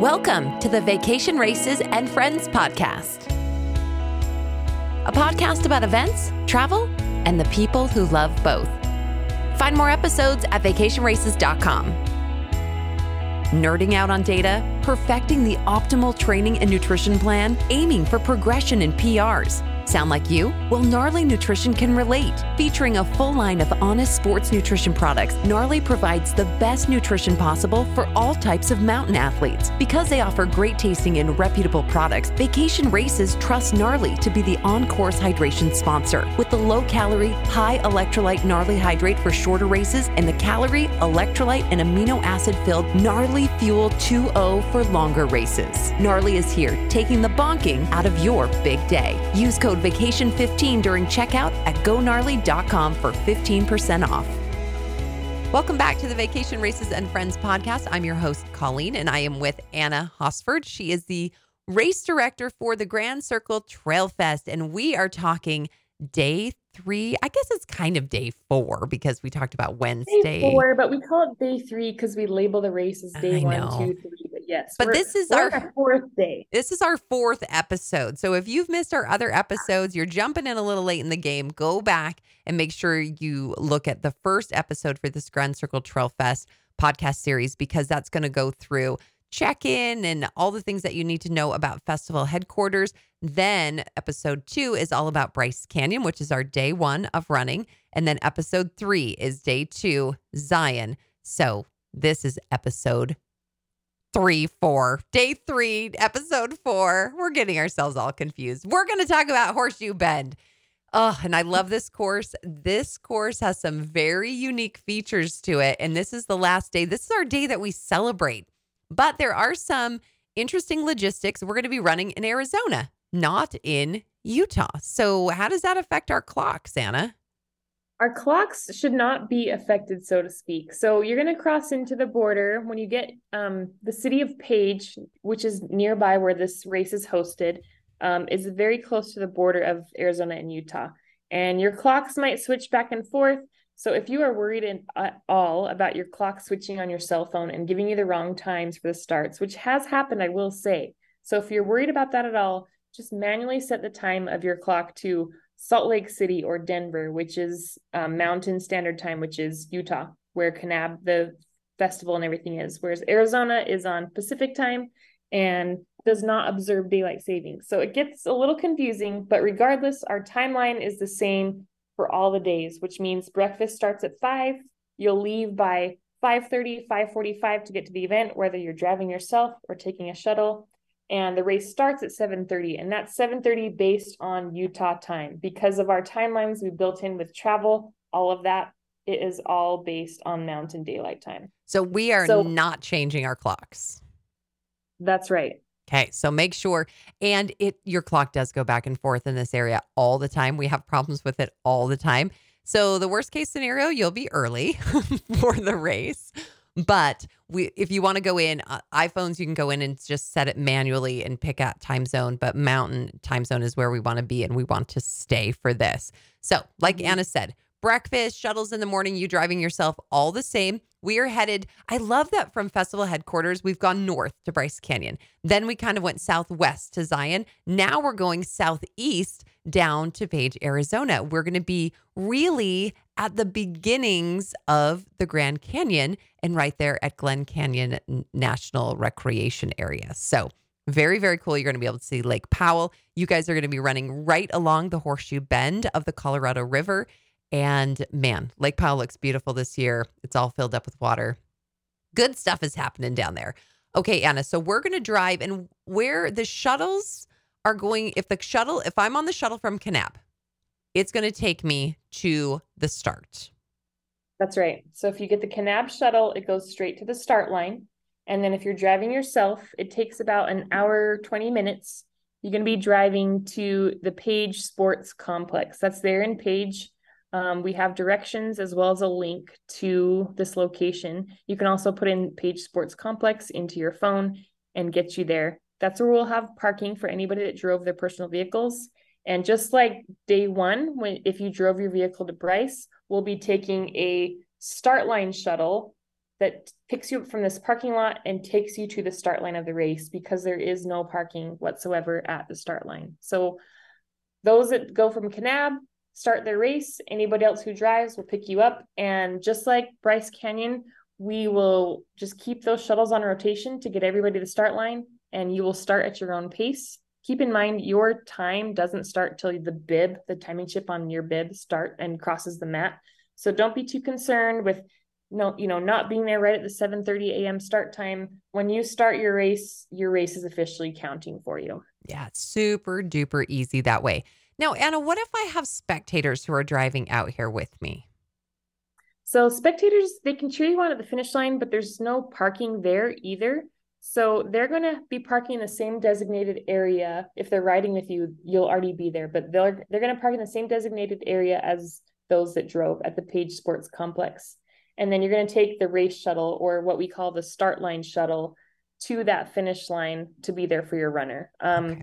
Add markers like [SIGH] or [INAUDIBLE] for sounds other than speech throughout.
Welcome to the Vacation Races and Friends podcast, a podcast about events, travel, and the people who love both. Find more episodes at vacationraces.com. Nerding out on data, perfecting the optimal training and nutrition plan, aiming for progression in PRs Sound like you? Well, Gnarly Nutrition can relate. Featuring a full line of honest sports nutrition products, Gnarly provides the best nutrition possible for all types of mountain athletes. Because they offer great tasting and reputable products, Vacation Races trust Gnarly to be the on course hydration sponsor. With the low calorie, high electrolyte Gnarly Hydrate for shorter races and the calorie, electrolyte, and amino acid filled Gnarly Fuel 2.0 for longer races. Gnarly is here, taking the bonking out of your big day. Use code vacation15 during checkout at gognarly.com for 15% off. Welcome back to the Vacation Races and Friends podcast. I'm your host, Colleen, and I am with Anna Hosford. She is the race director for the Grand Circle Trail Fest, and we are talking day three. I guess it's kind of day four because we talked about Wednesday. Day four, but we call it day three because we label the race as day one, two, three. Yes, but this is our, our fourth day. This is our fourth episode. So if you've missed our other episodes, you're jumping in a little late in the game. Go back and make sure you look at the first episode for this Grand Circle Trail Fest podcast series because that's going to go through check in and all the things that you need to know about festival headquarters. Then episode two is all about Bryce Canyon, which is our day one of running. And then episode three is day two, Zion. So this is episode three, four, day three, episode four. We're getting ourselves all confused. We're going to talk about Horseshoe Bend. Oh, and I love this course. This course has some very unique features to it. And this is the last day. This is our day that we celebrate. But there are some interesting logistics. We're going to be running in Arizona, not in Utah. So, how does that affect our clocks, Anna? Our clocks should not be affected, so to speak. So, you're going to cross into the border when you get um, the city of Page, which is nearby where this race is hosted, um, is very close to the border of Arizona and Utah. And your clocks might switch back and forth. So if you are worried in, at all about your clock switching on your cell phone and giving you the wrong times for the starts, which has happened, I will say. So if you're worried about that at all, just manually set the time of your clock to Salt Lake City or Denver, which is um, Mountain Standard Time, which is Utah, where Kanab, the festival and everything is. Whereas Arizona is on Pacific time and does not observe daylight savings. So it gets a little confusing, but regardless, our timeline is the same for all the days, which means breakfast starts at 5. You'll leave by 5:30, 5:45 to get to the event whether you're driving yourself or taking a shuttle. And the race starts at 7:30 and that's 7:30 based on Utah time. Because of our timelines we built in with travel, all of that it is all based on mountain daylight time. So we are so, not changing our clocks. That's right. Okay, so make sure and it your clock does go back and forth in this area all the time. We have problems with it all the time. So the worst case scenario, you'll be early [LAUGHS] for the race. But we if you want to go in uh, iPhones, you can go in and just set it manually and pick out time zone, but mountain time zone is where we want to be and we want to stay for this. So, like mm-hmm. Anna said, breakfast, shuttles in the morning, you driving yourself all the same. We are headed, I love that from festival headquarters, we've gone north to Bryce Canyon. Then we kind of went southwest to Zion. Now we're going southeast down to Page, Arizona. We're going to be really at the beginnings of the Grand Canyon and right there at Glen Canyon National Recreation Area. So, very, very cool. You're going to be able to see Lake Powell. You guys are going to be running right along the horseshoe bend of the Colorado River. And man, Lake Powell looks beautiful this year. It's all filled up with water. Good stuff is happening down there. Okay, Anna. So we're going to drive and where the shuttles are going, if the shuttle, if I'm on the shuttle from Kanab, it's going to take me to the start. That's right. So if you get the Kanab shuttle, it goes straight to the start line. And then if you're driving yourself, it takes about an hour, 20 minutes. You're going to be driving to the Page Sports Complex. That's there in Page. Um, we have directions as well as a link to this location. You can also put in Page Sports Complex into your phone and get you there. That's where we'll have parking for anybody that drove their personal vehicles. And just like day one, when if you drove your vehicle to Bryce, we'll be taking a start line shuttle that picks you up from this parking lot and takes you to the start line of the race because there is no parking whatsoever at the start line. So those that go from Kanab start their race. Anybody else who drives will pick you up. And just like Bryce Canyon, we will just keep those shuttles on rotation to get everybody to the start line and you will start at your own pace. Keep in mind your time doesn't start till the bib, the timing chip on your bib start and crosses the mat. So don't be too concerned with no, you know, not being there right at the 7 30 a.m. start time. When you start your race, your race is officially counting for you. Yeah, it's super duper easy that way. Now, Anna, what if I have spectators who are driving out here with me? So spectators, they can cheer you on at the finish line, but there's no parking there either. So they're going to be parking in the same designated area. If they're riding with you, you'll already be there, but they're they're going to park in the same designated area as those that drove at the Page Sports Complex. And then you're going to take the race shuttle or what we call the start line shuttle to that finish line to be there for your runner. Um, okay.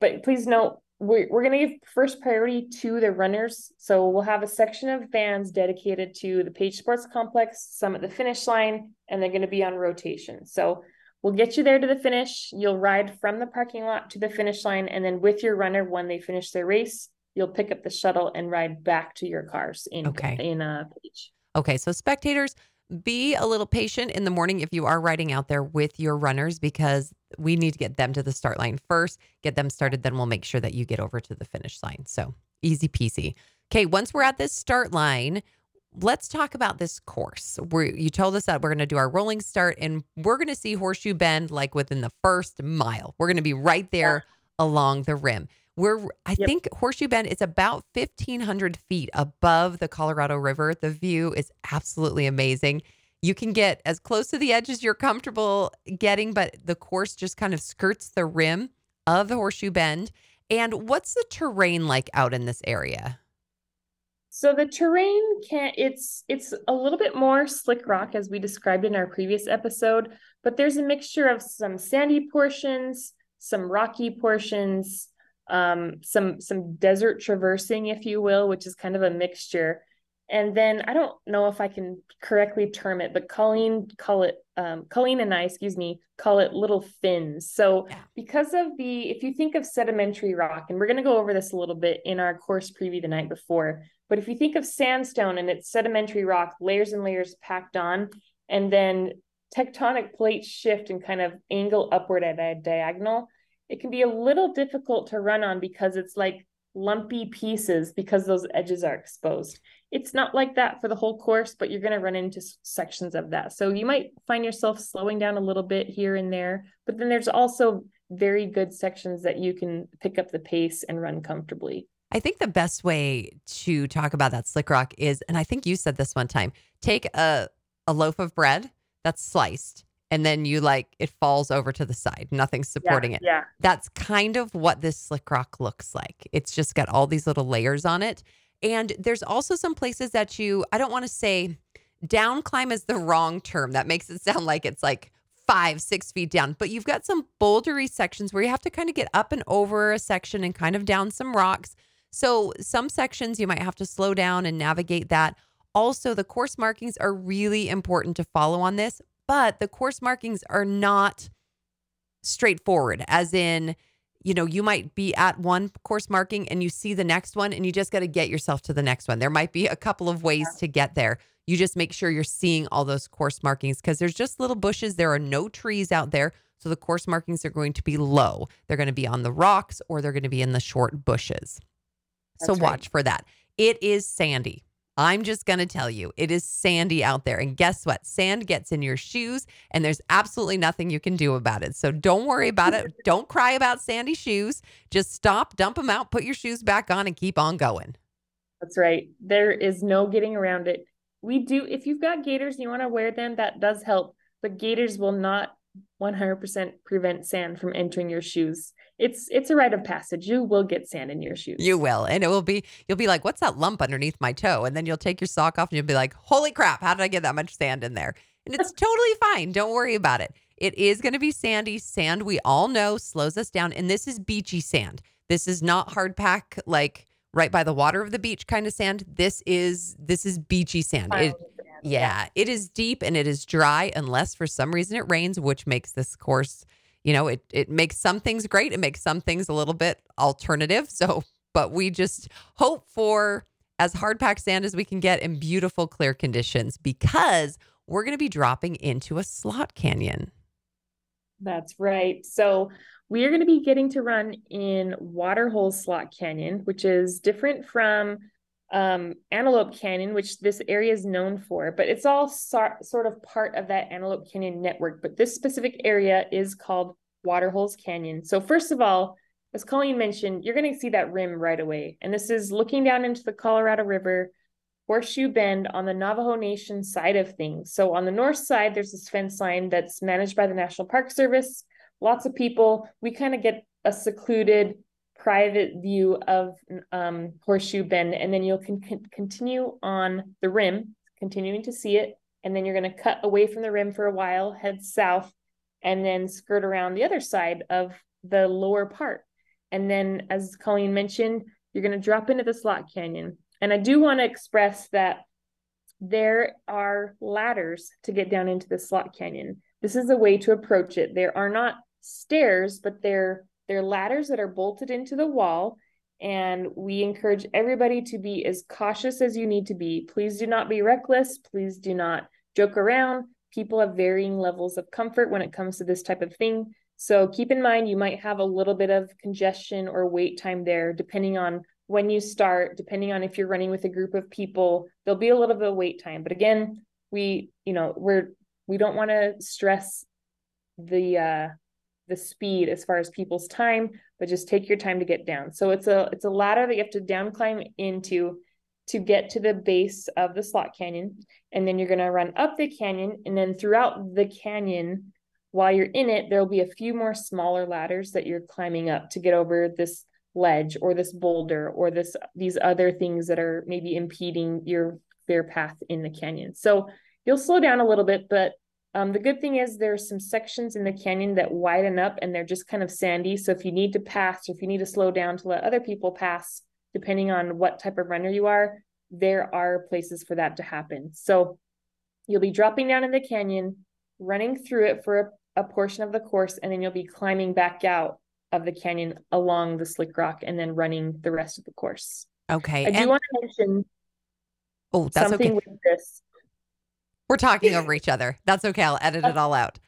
But please note, we're, we're going to give first priority to the runners. So we'll have a section of vans dedicated to the Page Sports Complex, some at the finish line, and they're going to be on rotation. So we'll get you there to the finish. You'll ride from the parking lot to the finish line. And then with your runner, when they finish their race, you'll pick up the shuttle and ride back to your cars in, okay. in uh, a page. Okay, so spectators, be a little patient in the morning if you are riding out there with your runners because we need to get them to the start line first, get them started, then we'll make sure that you get over to the finish line. So easy peasy. Okay, once we're at this start line, let's talk about this course. we you told us that we're going to do our rolling start and we're going to see Horseshoe Bend like within the first mile. We're going to be right there yeah. along the rim. We're, I yep. think Horseshoe Bend is about 1,500 feet above the Colorado River. The view is absolutely amazing. You can get as close to the edge as you're comfortable getting, but the course just kind of skirts the rim of the Horseshoe Bend. And what's the terrain like out in this area? So the terrain can it's it's a little bit more slick rock as we described in our previous episode, but there's a mixture of some sandy portions, some rocky portions, um, some some desert traversing, if you will, which is kind of a mixture. And then I don't know if I can correctly term it, but Colleen call it um, Colleen and I, excuse me, call it little fins. So yeah. because of the, if you think of sedimentary rock, and we're going to go over this a little bit in our course preview the night before, but if you think of sandstone and it's sedimentary rock, layers and layers packed on, and then tectonic plates shift and kind of angle upward at a diagonal, it can be a little difficult to run on because it's like lumpy pieces because those edges are exposed. It's not like that for the whole course, but you're going to run into sections of that. So you might find yourself slowing down a little bit here and there, but then there's also very good sections that you can pick up the pace and run comfortably. I think the best way to talk about that slick rock is, and I think you said this one time, take a, a loaf of bread that's sliced and then you like it falls over to the side. Nothing's supporting yeah, it. Yeah. That's kind of what this slick rock looks like. It's just got all these little layers on it. And there's also some places that you, I don't want to say down climb is the wrong term. That makes it sound like it's like five, six feet down, but you've got some bouldery sections where you have to kind of get up and over a section and kind of down some rocks. So some sections you might have to slow down and navigate that. Also, the course markings are really important to follow on this but the course markings are not straightforward, as in, you know, you might be at one course marking and you see the next one and you just got to get yourself to the next one. There might be a couple of ways to get there. You just make sure you're seeing all those course markings because there's just little bushes. There are no trees out there. So the course markings are going to be low. They're going to be on the rocks or they're going to be in the short bushes. That's so watch right. for that. It is sandy. I'm just going to tell you, it is sandy out there. And guess what? Sand gets in your shoes, and there's absolutely nothing you can do about it. So don't worry about it. [LAUGHS] don't cry about sandy shoes. Just stop, dump them out, put your shoes back on, and keep on going. That's right. There is no getting around it. We do, if you've got gaiters and you want to wear them, that does help. But gaiters will not 100% prevent sand from entering your shoes. It's it's a rite of passage. You will get sand in your shoes. You will. And it will be you'll be like, "What's that lump underneath my toe?" And then you'll take your sock off and you'll be like, "Holy crap, how did I get that much sand in there?" And it's [LAUGHS] totally fine. Don't worry about it. It is going to be sandy. Sand we all know slows us down and this is beachy sand. This is not hard pack like right by the water of the beach kind of sand. This is this is beachy sand. It, Yeah, it is deep and it is dry unless for some reason it rains, which makes this course, you know, it it makes some things great, it makes some things a little bit alternative. [LAUGHS] So, but we just hope for as hard packed sand as we can get in beautiful clear conditions because we're going to be dropping into a slot canyon. That's right. So, we are going to be getting to run in Waterhole Slot Canyon, which is different from um, Antelope Canyon, which this area is known for, but it's all so- sort of part of that Antelope Canyon network. But this specific area is called Waterholes Canyon. So, first of all, as Colleen mentioned, you're going to see that rim right away. And this is looking down into the Colorado River, Horseshoe Bend on the Navajo Nation side of things. So, on the north side, there's this fence line that's managed by the National Park Service. Lots of people, we kind of get a secluded, private view of um, Horseshoe Bend, and then you'll con- continue on the rim, continuing to see it, and then you're going to cut away from the rim for a while, head south, and then skirt around the other side of the lower part. And then, as Colleen mentioned, you're going to drop into the slot canyon. And I do want to express that there are ladders to get down into the slot canyon. This is a way to approach it. There are not stairs, but they're they're ladders that are bolted into the wall. And we encourage everybody to be as cautious as you need to be. Please do not be reckless. Please do not joke around. People have varying levels of comfort when it comes to this type of thing. So keep in mind, you might have a little bit of congestion or wait time there, depending on when you start, depending on if you're running with a group of people, there'll be a little bit of wait time. But again, we, you know, we're, we don't want to stress the, uh, the speed as far as people's time, but just take your time to get down. So it's a it's a ladder that you have to down climb into to get to the base of the slot canyon. And then you're going to run up the canyon. And then throughout the canyon, while you're in it, there'll be a few more smaller ladders that you're climbing up to get over this ledge or this boulder or this these other things that are maybe impeding your clear path in the canyon. So you'll slow down a little bit, but um, the good thing is there are some sections in the canyon that widen up and they're just kind of sandy. So if you need to pass or if you need to slow down to let other people pass, depending on what type of runner you are, there are places for that to happen. So you'll be dropping down in the canyon, running through it for a, a portion of the course, and then you'll be climbing back out of the canyon along the slick rock and then running the rest of the course. Okay. I do and- want to mention oh, that's something okay. with this. We're talking over each other. That's okay. I'll edit uh, it all out.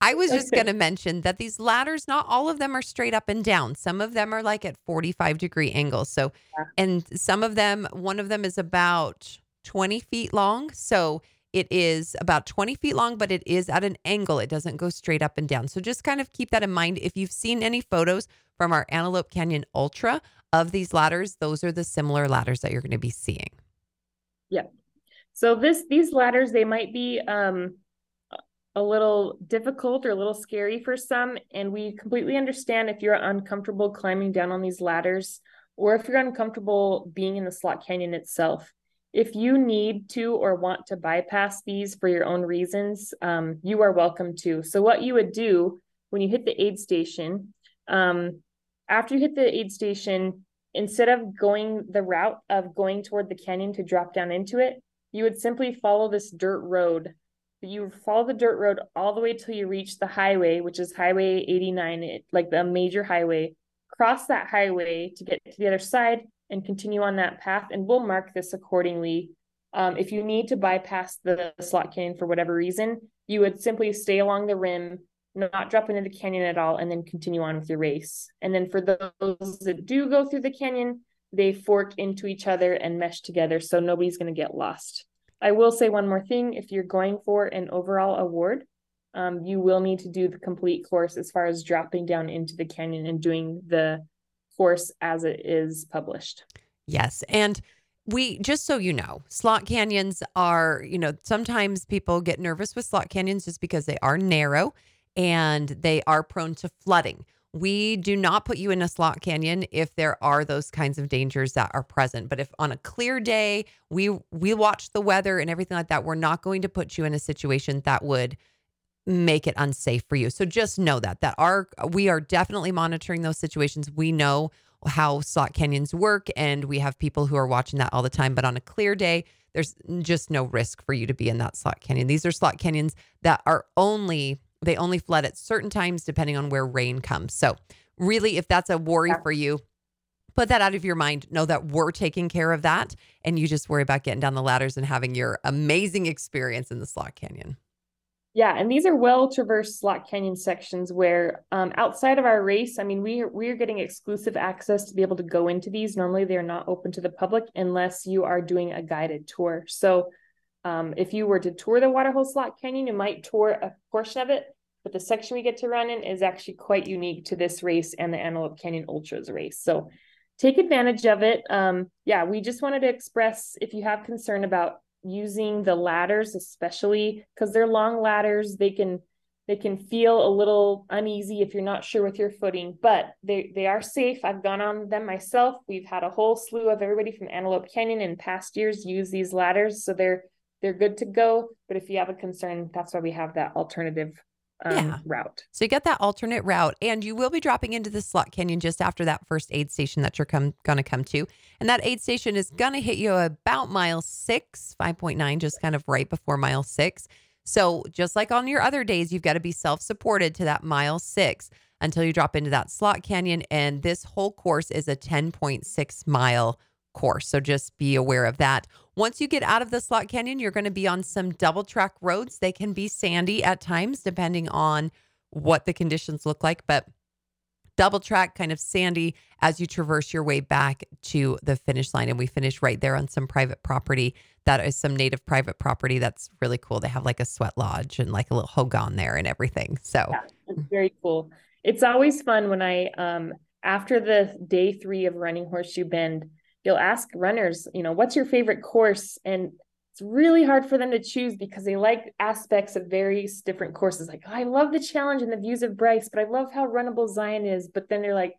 I was just Okay. going to mention that these ladders, not all of them are straight up and down. Some of them are like at 45 degree angles. So, Yeah. and some of them, one of them is about 20 feet long. So it is about 20 feet long, but it is at an angle. It doesn't go straight up and down. So just kind of keep that in mind. If you've seen any photos from our Antelope Canyon Ultra of these ladders, those are the similar ladders that you're going to be seeing. So this these ladders they might be um a little difficult or a little scary for some and we completely understand if you're uncomfortable climbing down on these ladders or if you're uncomfortable being in the slot canyon itself. If you need to or want to bypass these for your own reasons, um, you are welcome to. So what you would do when you hit the aid station, um, after you hit the aid station, instead of going the route of going toward the canyon to drop down into it, you would simply follow this dirt road. You follow the dirt road all the way till you reach the highway, which is Highway 89, like the major highway. Cross that highway to get to the other side and continue on that path. And we'll mark this accordingly. Um, if you need to bypass the slot canyon for whatever reason, you would simply stay along the rim, not drop into the canyon at all, and then continue on with your race. And then for those that do go through the canyon, they fork into each other and mesh together so nobody's going to get lost. I will say one more thing if you're going for an overall award, um, you will need to do the complete course as far as dropping down into the canyon and doing the course as it is published. Yes. And we, just so you know, slot canyons are, you know, sometimes people get nervous with slot canyons just because they are narrow and they are prone to flooding. We do not put you in a slot canyon if there are those kinds of dangers that are present. But if on a clear day, we we watch the weather and everything like that, we're not going to put you in a situation that would make it unsafe for you. So just know that that our we are definitely monitoring those situations. We know how slot canyons work and we have people who are watching that all the time, but on a clear day, there's just no risk for you to be in that slot canyon. These are slot canyons that are only they only flood at certain times depending on where rain comes. So, really if that's a worry yeah. for you, put that out of your mind. Know that we're taking care of that and you just worry about getting down the ladders and having your amazing experience in the slot canyon. Yeah, and these are well traversed slot canyon sections where um, outside of our race, I mean, we are, we are getting exclusive access to be able to go into these. Normally, they're not open to the public unless you are doing a guided tour. So, um, if you were to tour the Waterhole Slot Canyon, you might tour a portion of it, but the section we get to run in is actually quite unique to this race and the Antelope Canyon Ultras race. So, take advantage of it. Um, yeah, we just wanted to express if you have concern about using the ladders especially because they're long ladders they can they can feel a little uneasy if you're not sure with your footing but they they are safe i've gone on them myself we've had a whole slew of everybody from antelope canyon in past years use these ladders so they're they're good to go but if you have a concern that's why we have that alternative um, yeah. route. So you get that alternate route, and you will be dropping into the slot canyon just after that first aid station that you're come going to come to, and that aid station is going to hit you about mile six, five point nine, just kind of right before mile six. So just like on your other days, you've got to be self supported to that mile six until you drop into that slot canyon, and this whole course is a ten point six mile course. So just be aware of that. Once you get out of the slot canyon, you're going to be on some double track roads. They can be sandy at times, depending on what the conditions look like, but double track, kind of sandy as you traverse your way back to the finish line. And we finish right there on some private property that is some native private property that's really cool. They have like a sweat lodge and like a little hogan there and everything. So yeah, it's very cool. It's always fun when I, um, after the day three of running Horseshoe Bend, you'll ask runners, you know, what's your favorite course? And it's really hard for them to choose because they like aspects of various different courses. Like, oh, I love the challenge and the views of Bryce, but I love how runnable Zion is. But then they're like,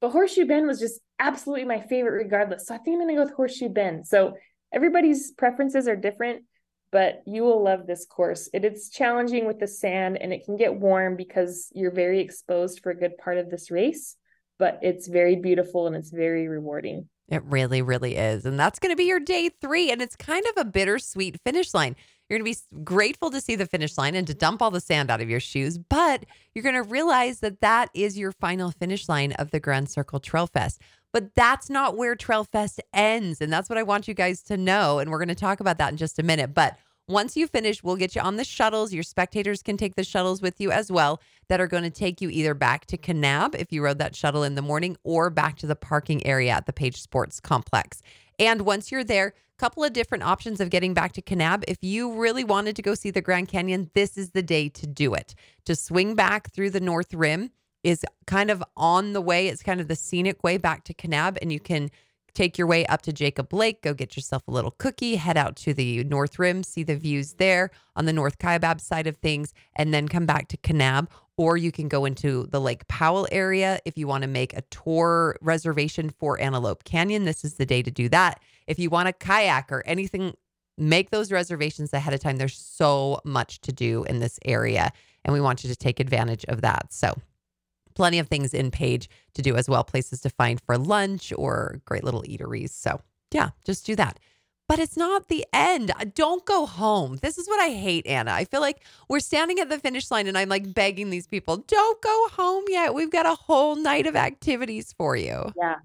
but Horseshoe Bend was just absolutely my favorite regardless. So I think I'm going to go with Horseshoe Bend. So everybody's preferences are different, but you will love this course. It is challenging with the sand and it can get warm because you're very exposed for a good part of this race, but it's very beautiful and it's very rewarding. It really, really is. And that's going to be your day three. And it's kind of a bittersweet finish line. You're going to be grateful to see the finish line and to dump all the sand out of your shoes, but you're going to realize that that is your final finish line of the Grand Circle Trail Fest. But that's not where Trail Fest ends. And that's what I want you guys to know. And we're going to talk about that in just a minute. But once you finish, we'll get you on the shuttles. Your spectators can take the shuttles with you as well, that are going to take you either back to Kanab if you rode that shuttle in the morning or back to the parking area at the Page Sports Complex. And once you're there, couple of different options of getting back to Kanab. If you really wanted to go see the Grand Canyon, this is the day to do it. To swing back through the North Rim is kind of on the way. It's kind of the scenic way back to Kanab, and you can Take your way up to Jacob Lake, go get yourself a little cookie, head out to the North Rim, see the views there on the North Kaibab side of things, and then come back to Kanab. Or you can go into the Lake Powell area if you want to make a tour reservation for Antelope Canyon. This is the day to do that. If you want a kayak or anything, make those reservations ahead of time. There's so much to do in this area, and we want you to take advantage of that. So, plenty of things in Page to do as well, places to find for lunch or great little eateries. So, yeah, just do that. But it's not the end. Uh, don't go home. This is what I hate, Anna. I feel like we're standing at the finish line and I'm like begging these people, don't go home yet. We've got a whole night of activities for you. Yeah.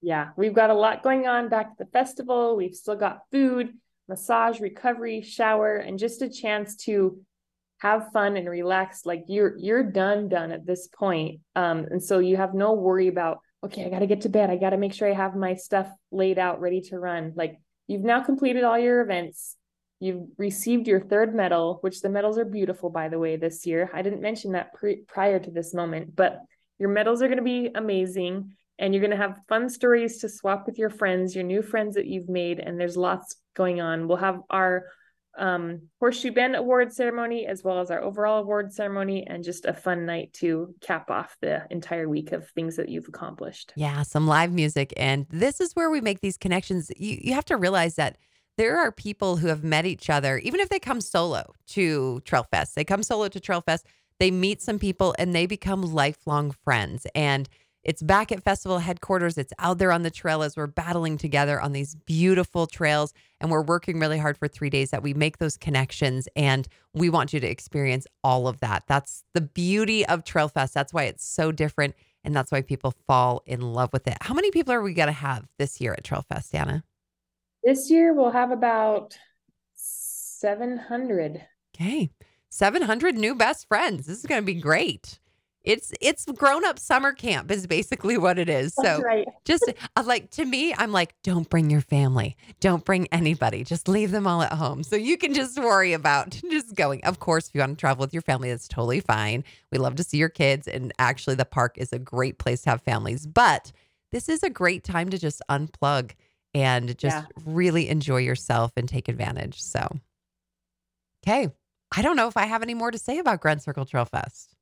Yeah. We've got a lot going on back at the festival. We've still got food, massage, recovery, shower, and just a chance to have fun and relax like you're you're done done at this point. Um and so you have no worry about okay i got to get to bed. I got to make sure i have my stuff laid out ready to run. Like you've now completed all your events. You've received your third medal which the medals are beautiful by the way this year. I didn't mention that pre- prior to this moment but your medals are going to be amazing and you're going to have fun stories to swap with your friends your new friends that you've made and there's lots going on. We'll have our um, Horseshoe Bend award ceremony as well as our overall award ceremony and just a fun night to cap off the entire week of things that you've accomplished. Yeah, some live music. And this is where we make these connections. You, you have to realize that there are people who have met each other, even if they come solo to Trail Fest, they come solo to Trail Fest, they meet some people and they become lifelong friends. And It's back at festival headquarters. It's out there on the trail as we're battling together on these beautiful trails. And we're working really hard for three days that we make those connections. And we want you to experience all of that. That's the beauty of Trail Fest. That's why it's so different. And that's why people fall in love with it. How many people are we going to have this year at Trail Fest, Anna? This year we'll have about 700. Okay. 700 new best friends. This is going to be great. It's it's grown up summer camp is basically what it is. That's so right. [LAUGHS] just uh, like to me, I'm like, don't bring your family, don't bring anybody, just leave them all at home, so you can just worry about [LAUGHS] just going. Of course, if you want to travel with your family, that's totally fine. We love to see your kids, and actually, the park is a great place to have families. But this is a great time to just unplug and just Yeah. really enjoy yourself and take advantage. So, okay, I don't know if I have any more to say about Grand Circle Trail Fest.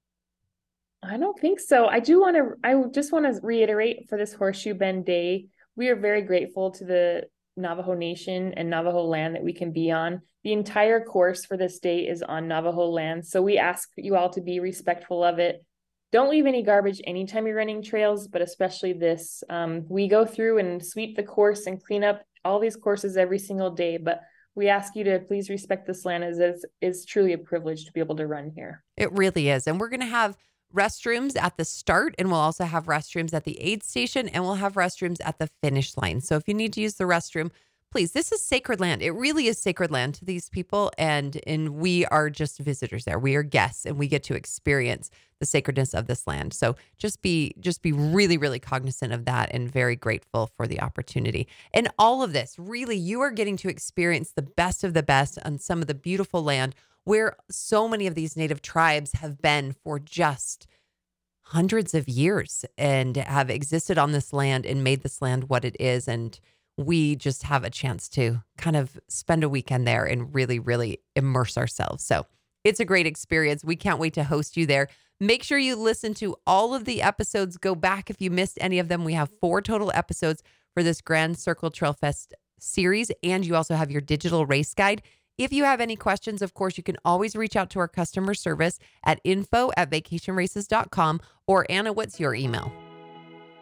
I don't think so. I do want to, I just want to reiterate for this Horseshoe Bend Day, we are very grateful to the Navajo Nation and Navajo land that we can be on. The entire course for this day is on Navajo land. So we ask you all to be respectful of it. Don't leave any garbage anytime you're running trails, but especially this. Um, we go through and sweep the course and clean up all these courses every single day, but we ask you to please respect this land as it's, it's truly a privilege to be able to run here. It really is. And we're going to have restrooms at the start, and we'll also have restrooms at the aid station, and we'll have restrooms at the finish line. So if you need to use the restroom, please, this is sacred land. It really is sacred land to these people. And, and we are just visitors there. We are guests and we get to experience the sacredness of this land. So just be just be really really cognizant of that and very grateful for the opportunity. And all of this, really you are getting to experience the best of the best on some of the beautiful land where so many of these native tribes have been for just hundreds of years and have existed on this land and made this land what it is and we just have a chance to kind of spend a weekend there and really really immerse ourselves. So it's a great experience. We can't wait to host you there. Make sure you listen to all of the episodes. Go back if you missed any of them. We have four total episodes for this Grand Circle Trail Fest series, and you also have your digital race guide. If you have any questions, of course, you can always reach out to our customer service at info at vacationraces.com. Or Anna, what's your email?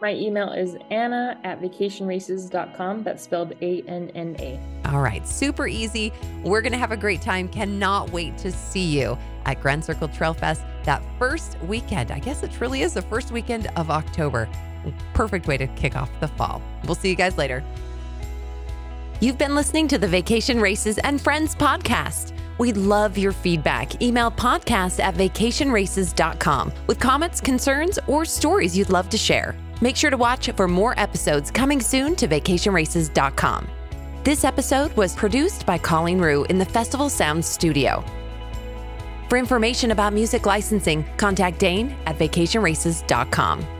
My email is anna at vacationraces.com. That's spelled A N N A. All right, super easy. We're going to have a great time. Cannot wait to see you at Grand Circle Trail Fest that first weekend. I guess it truly is the first weekend of October. Perfect way to kick off the fall. We'll see you guys later. You've been listening to the Vacation Races and Friends podcast. We love your feedback. Email podcast at vacationraces.com with comments, concerns, or stories you'd love to share. Make sure to watch for more episodes coming soon to vacationraces.com. This episode was produced by Colleen Rue in the Festival Sound Studio. For information about music licensing, contact Dane at vacationraces.com.